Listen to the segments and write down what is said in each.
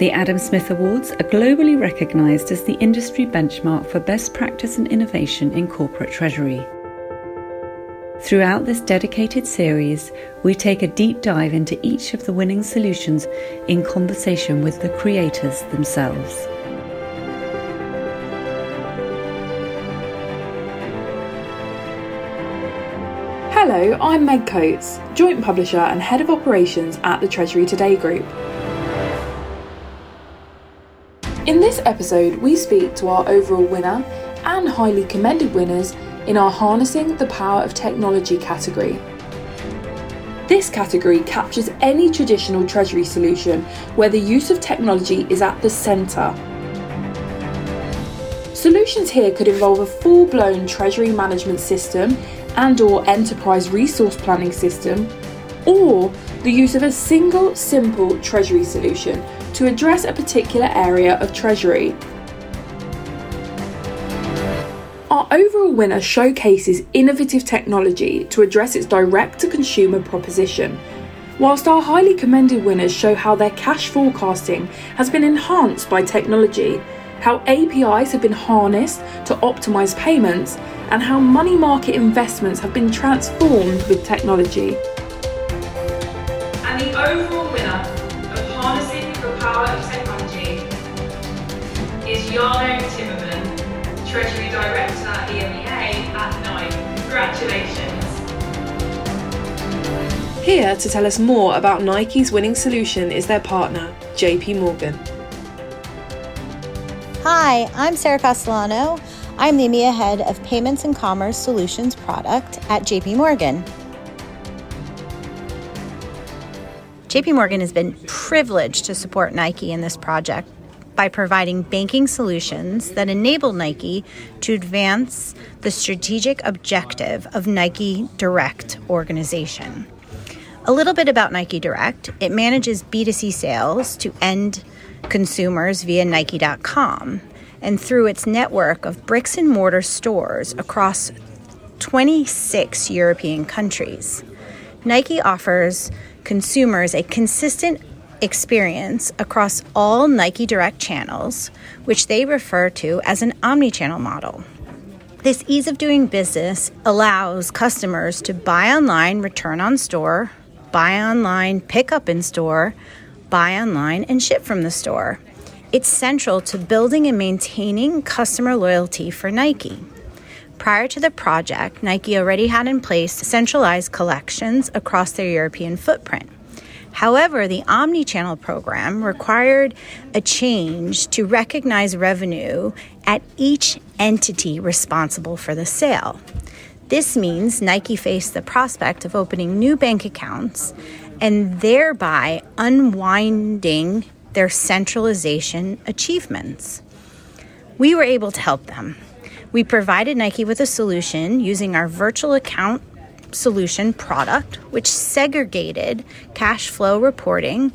The Adam Smith Awards are globally recognised as the industry benchmark for best practice and innovation in corporate treasury. Throughout this dedicated series, we take a deep dive into each of the winning solutions in conversation with the creators themselves. Hello, I'm Meg Coates, Joint Publisher and Head of Operations at the Treasury Today Group. In this episode, we speak to our overall winner and highly commended winners in our Harnessing the Power of Technology category. This category captures any traditional Treasury solution where the use of technology is at the centre. Solutions here could involve a full-blown Treasury management system and or enterprise resource planning system, or the use of a single simple Treasury solution to address a particular area of Treasury. Our overall winner showcases innovative technology to address its direct to consumer proposition, whilst our highly commended winners show how their cash forecasting has been enhanced by technology, how APIs have been harnessed to optimise payments, and how money market investments have been transformed with technology. And the overall Here to tell us more about Nike's winning solution is their partner, JP Morgan. Hi, I'm Sarah Castellano. I'm the EMEA head of Payments and Commerce Solutions product at JP Morgan. JP Morgan has been privileged to support Nike in this project by providing banking solutions that enable Nike to advance the strategic objective of Nike Direct organization. A little bit about Nike Direct it manages B2C sales to end consumers via Nike.com and through its network of bricks and mortar stores across 26 European countries. Nike offers consumers a consistent experience across all Nike Direct channels, which they refer to as an omni-channel model. This ease of doing business allows customers to buy online, return on store, buy online, pick up in store, buy online, and ship from the store. It's central to building and maintaining customer loyalty for Nike. Prior to the project, Nike already had in place centralized collections across their European footprint. However, the omni channel program required a change to recognize revenue at each entity responsible for the sale. This means Nike faced the prospect of opening new bank accounts and thereby unwinding their centralization achievements. We were able to help them. We provided Nike with a solution using our virtual account solution product, which segregated cash flow reporting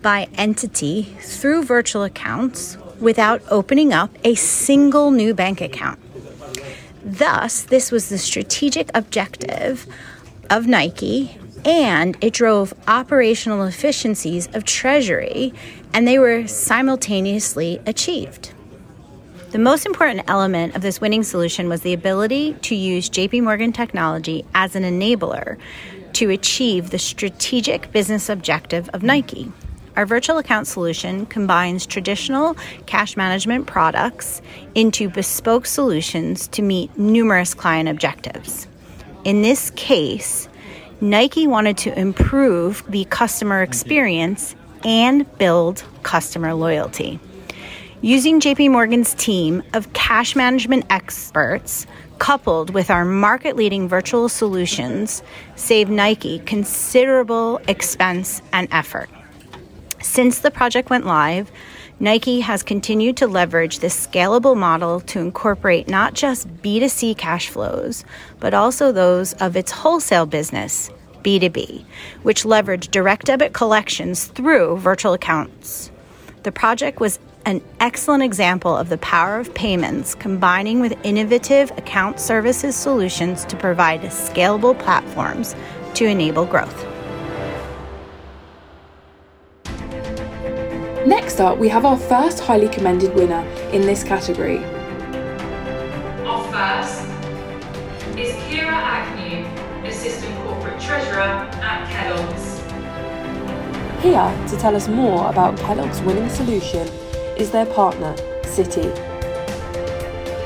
by entity through virtual accounts without opening up a single new bank account. Thus, this was the strategic objective of Nike, and it drove operational efficiencies of Treasury, and they were simultaneously achieved. The most important element of this winning solution was the ability to use JP Morgan technology as an enabler to achieve the strategic business objective of Nike. Our virtual account solution combines traditional cash management products into bespoke solutions to meet numerous client objectives. In this case, Nike wanted to improve the customer experience and build customer loyalty. Using JP Morgan's team of cash management experts, coupled with our market leading virtual solutions, saved Nike considerable expense and effort. Since the project went live, Nike has continued to leverage this scalable model to incorporate not just B2C cash flows, but also those of its wholesale business, B2B, which leverage direct debit collections through virtual accounts. The project was an excellent example of the power of payments combining with innovative account services solutions to provide scalable platforms to enable growth. Next up, we have our first highly commended winner in this category. Our first is Kira Agnew, Assistant Corporate Treasurer at Kellogg's. Here to tell us more about Kellogg's winning solution is their partner, Citi.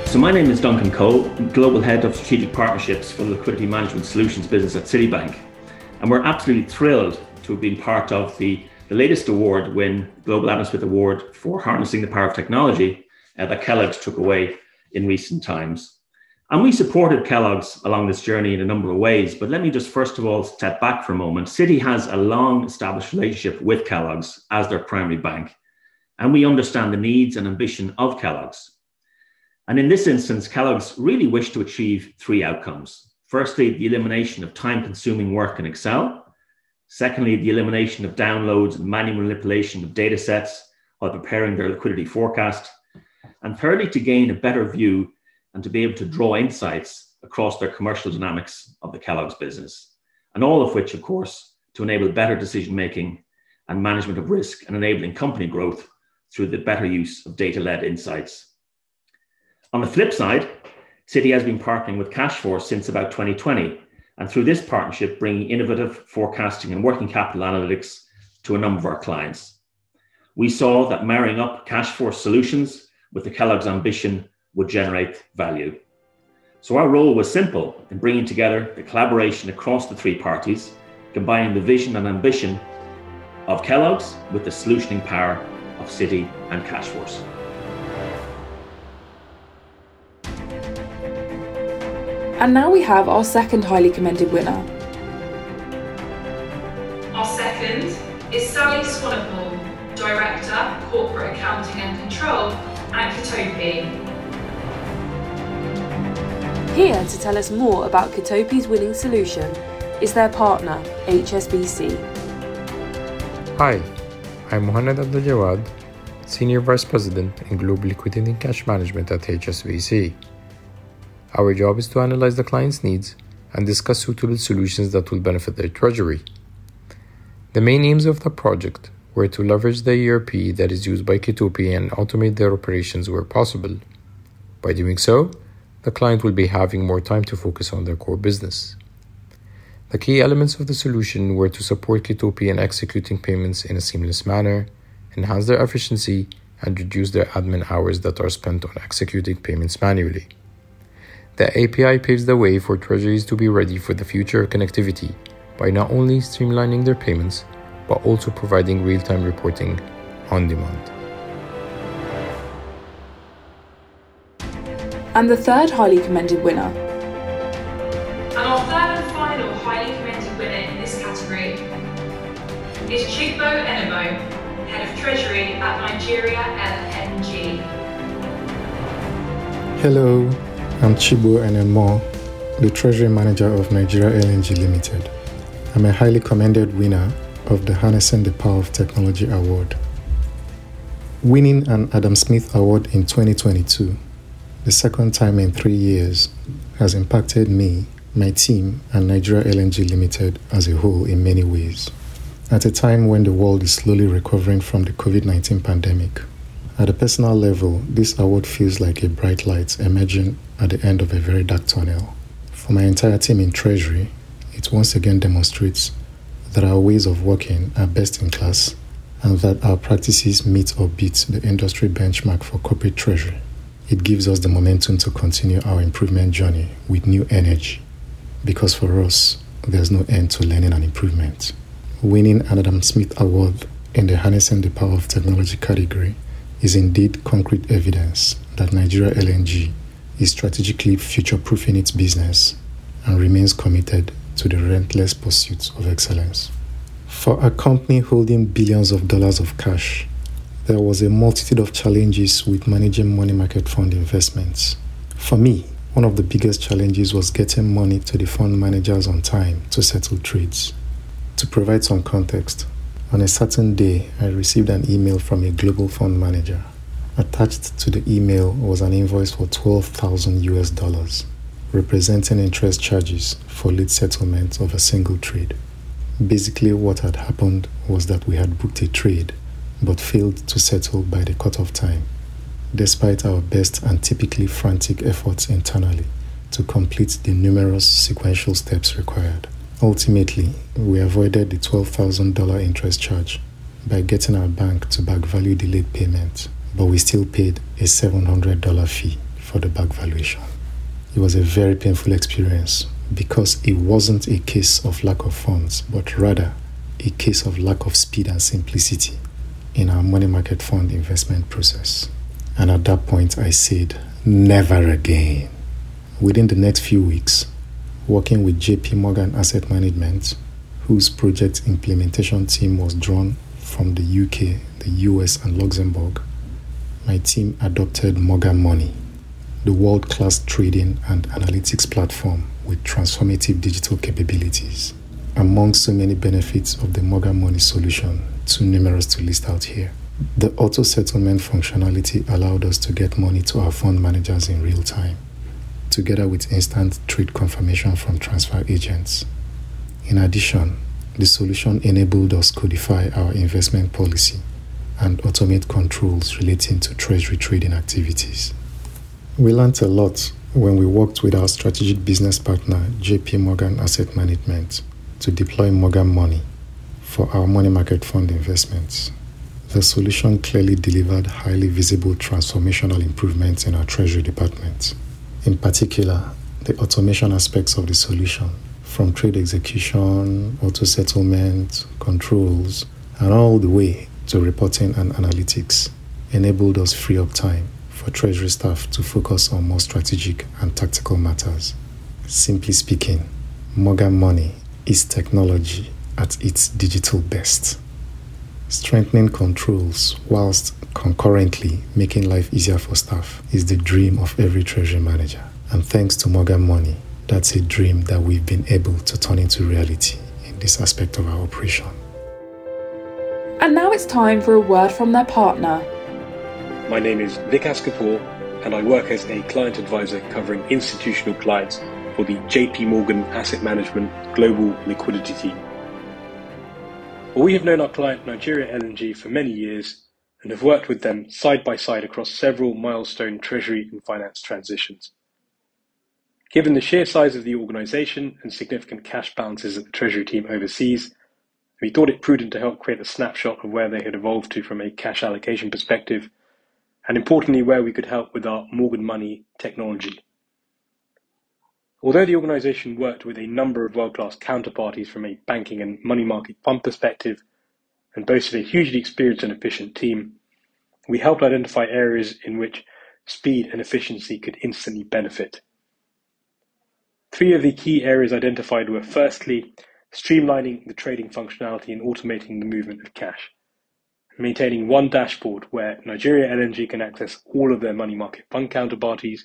So my name is Duncan Cole, Global Head of Strategic Partnerships for the Liquidity Management Solutions business at Citibank. And we're absolutely thrilled to have been part of the the latest award win, Global Smith Award for harnessing the power of technology uh, that Kellogg's took away in recent times. And we supported Kellogg's along this journey in a number of ways. But let me just first of all step back for a moment. Citi has a long established relationship with Kellogg's as their primary bank. And we understand the needs and ambition of Kellogg's. And in this instance, Kellogg's really wished to achieve three outcomes. Firstly, the elimination of time consuming work in Excel. Secondly, the elimination of downloads and manual manipulation of data sets while preparing their liquidity forecast. And thirdly, to gain a better view and to be able to draw insights across their commercial dynamics of the Kellogg's business. And all of which, of course, to enable better decision making and management of risk and enabling company growth through the better use of data led insights. On the flip side, Citi has been partnering with Cashforce since about 2020 and through this partnership, bringing innovative forecasting and working capital analytics to a number of our clients. We saw that marrying up Cashforce solutions with the Kellogg's ambition would generate value. So our role was simple in bringing together the collaboration across the three parties, combining the vision and ambition of Kellogg's with the solutioning power of Citi and Cashforce. And now we have our second highly commended winner. Our second is Sally Swanepoel, Director, Corporate Accounting and Control at Kitopi. Here to tell us more about Kitopi's winning solution is their partner, HSBC. Hi, I'm Mohamed Abdul Jawad, Senior Vice President in Global Liquidity and Cash Management at HSBC. Our job is to analyze the client's needs and discuss suitable solutions that will benefit their treasury. The main aims of the project were to leverage the ERP that is used by Kitopi and automate their operations where possible. By doing so, the client will be having more time to focus on their core business. The key elements of the solution were to support Kitopi in executing payments in a seamless manner, enhance their efficiency, and reduce their admin hours that are spent on executing payments manually. The API paves the way for treasuries to be ready for the future of connectivity by not only streamlining their payments, but also providing real time reporting on demand. And the third highly commended winner. And our third and final highly commended winner in this category is Chigbo Enemo, Head of Treasury at Nigeria LNG. Hello, I'm Chigbo Enemo, the Treasury Manager of Nigeria LNG Limited. I'm a highly commended winner of the Harnessing the Power of Technology Award. Winning an Adam Smith Award in 2022, the second time in three years, has impacted me, my team, and Nigeria LNG Limited as a whole in many ways. At a time when the world is slowly recovering from the COVID 19 pandemic, at a personal level, this award feels like a bright light emerging at the end of a very dark tunnel. For my entire team in Treasury, it once again demonstrates that our ways of working are best in class and that our practices meet or beat the industry benchmark for corporate treasury. It gives us the momentum to continue our improvement journey with new energy because for us, there's no end to learning and improvement. Winning an Adam Smith Award in the Harnessing the Power of Technology category is indeed concrete evidence that Nigeria LNG is strategically future proofing its business and remains committed to the relentless pursuit of excellence. For a company holding billions of dollars of cash, there was a multitude of challenges with managing money market fund investments. For me, one of the biggest challenges was getting money to the fund managers on time to settle trades. To provide some context, on a certain day, I received an email from a global fund manager. Attached to the email was an invoice for 12,000 US dollars, representing interest charges for late settlement of a single trade. Basically, what had happened was that we had booked a trade but failed to settle by the cutoff time, despite our best and typically frantic efforts internally to complete the numerous sequential steps required. Ultimately, we avoided the $12,000 interest charge by getting our bank to back value delayed payment, but we still paid a $700 fee for the back valuation. It was a very painful experience because it wasn't a case of lack of funds, but rather a case of lack of speed and simplicity in our money market fund investment process. And at that point, I said, never again. Within the next few weeks, working with JP Morgan Asset Management, whose project implementation team was drawn from the UK, the US, and Luxembourg, my team adopted Morgan Money, the world class trading and analytics platform with transformative digital capabilities. Among so many benefits of the Morgan Money solution, too numerous to list out here. The auto settlement functionality allowed us to get money to our fund managers in real time, together with instant trade confirmation from transfer agents. In addition, the solution enabled us to codify our investment policy and automate controls relating to treasury trading activities. We learned a lot when we worked with our strategic business partner, JP Morgan Asset Management, to deploy Morgan Money for our money market fund investments. The solution clearly delivered highly visible transformational improvements in our treasury department. In particular, the automation aspects of the solution, from trade execution, auto settlement, controls, and all the way to reporting and analytics, enabled us free up time for Treasury staff to focus on more strategic and tactical matters. Simply speaking, Morgan Money is technology at its digital best. Strengthening controls whilst concurrently making life easier for staff is the dream of every treasury manager. And thanks to Morgan Money, that's a dream that we've been able to turn into reality in this aspect of our operation. And now it's time for a word from their partner. My name is Vikas Kapoor, and I work as a client advisor covering institutional clients for the JP Morgan Asset Management Global Liquidity Team. Well, we have known our client Nigeria LNG for many years and have worked with them side by side across several milestone treasury and finance transitions. Given the sheer size of the organization and significant cash balances that the treasury team oversees, we thought it prudent to help create a snapshot of where they had evolved to from a cash allocation perspective and importantly, where we could help with our Morgan Money technology. Although the organization worked with a number of world-class counterparties from a banking and money market fund perspective and boasted a hugely experienced and efficient team, we helped identify areas in which speed and efficiency could instantly benefit. Three of the key areas identified were firstly, streamlining the trading functionality and automating the movement of cash maintaining one dashboard where Nigeria LNG can access all of their money market fund counterparties,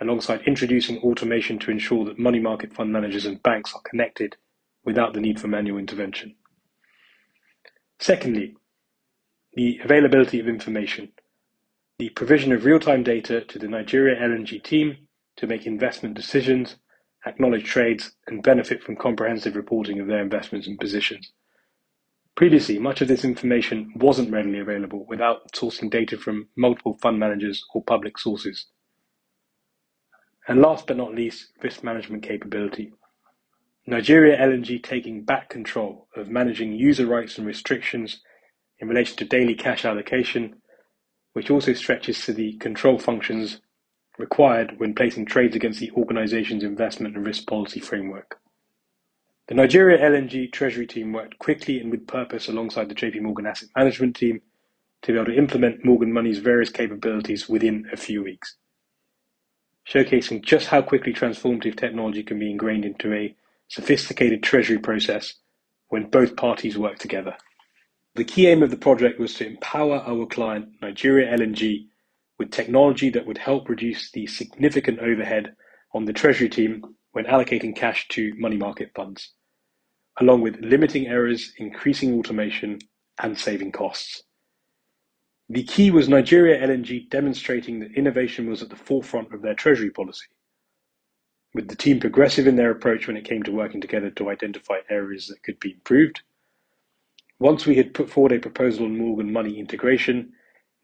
alongside introducing automation to ensure that money market fund managers and banks are connected without the need for manual intervention. Secondly, the availability of information. The provision of real-time data to the Nigeria LNG team to make investment decisions, acknowledge trades, and benefit from comprehensive reporting of their investments and positions. Previously, much of this information wasn't readily available without sourcing data from multiple fund managers or public sources. And last but not least, risk management capability. Nigeria LNG taking back control of managing user rights and restrictions in relation to daily cash allocation, which also stretches to the control functions required when placing trades against the organization's investment and risk policy framework. The Nigeria LNG treasury team worked quickly and with purpose alongside the JP Morgan Asset Management team to be able to implement Morgan Money's various capabilities within a few weeks, showcasing just how quickly transformative technology can be ingrained into a sophisticated treasury process when both parties work together. The key aim of the project was to empower our client, Nigeria LNG, with technology that would help reduce the significant overhead on the treasury team when allocating cash to money market funds along with limiting errors, increasing automation, and saving costs. The key was Nigeria LNG demonstrating that innovation was at the forefront of their treasury policy, with the team progressive in their approach when it came to working together to identify areas that could be improved, Once we had put forward a proposal on Morgan Money integration,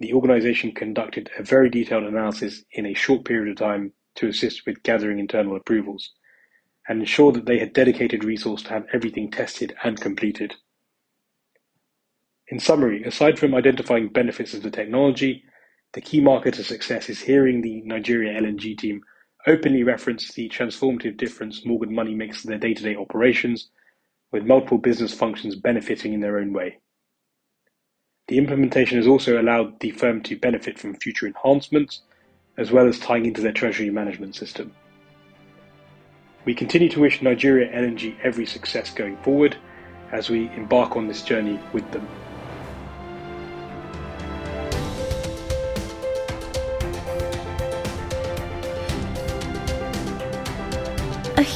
the organization conducted a very detailed analysis in a short period of time to assist with gathering internal approvals and ensure that they had dedicated resource to have everything tested and completed. In summary, aside from identifying benefits of the technology, the key marker to success is hearing the Nigeria LNG team openly reference the transformative difference Morgan Money makes to their day-to-day operations, with multiple business functions benefiting in their own way. The implementation has also allowed the firm to benefit from future enhancements, as well as tying into their treasury management system. We continue to wish Nigeria LNG every success going forward as we embark on this journey with them.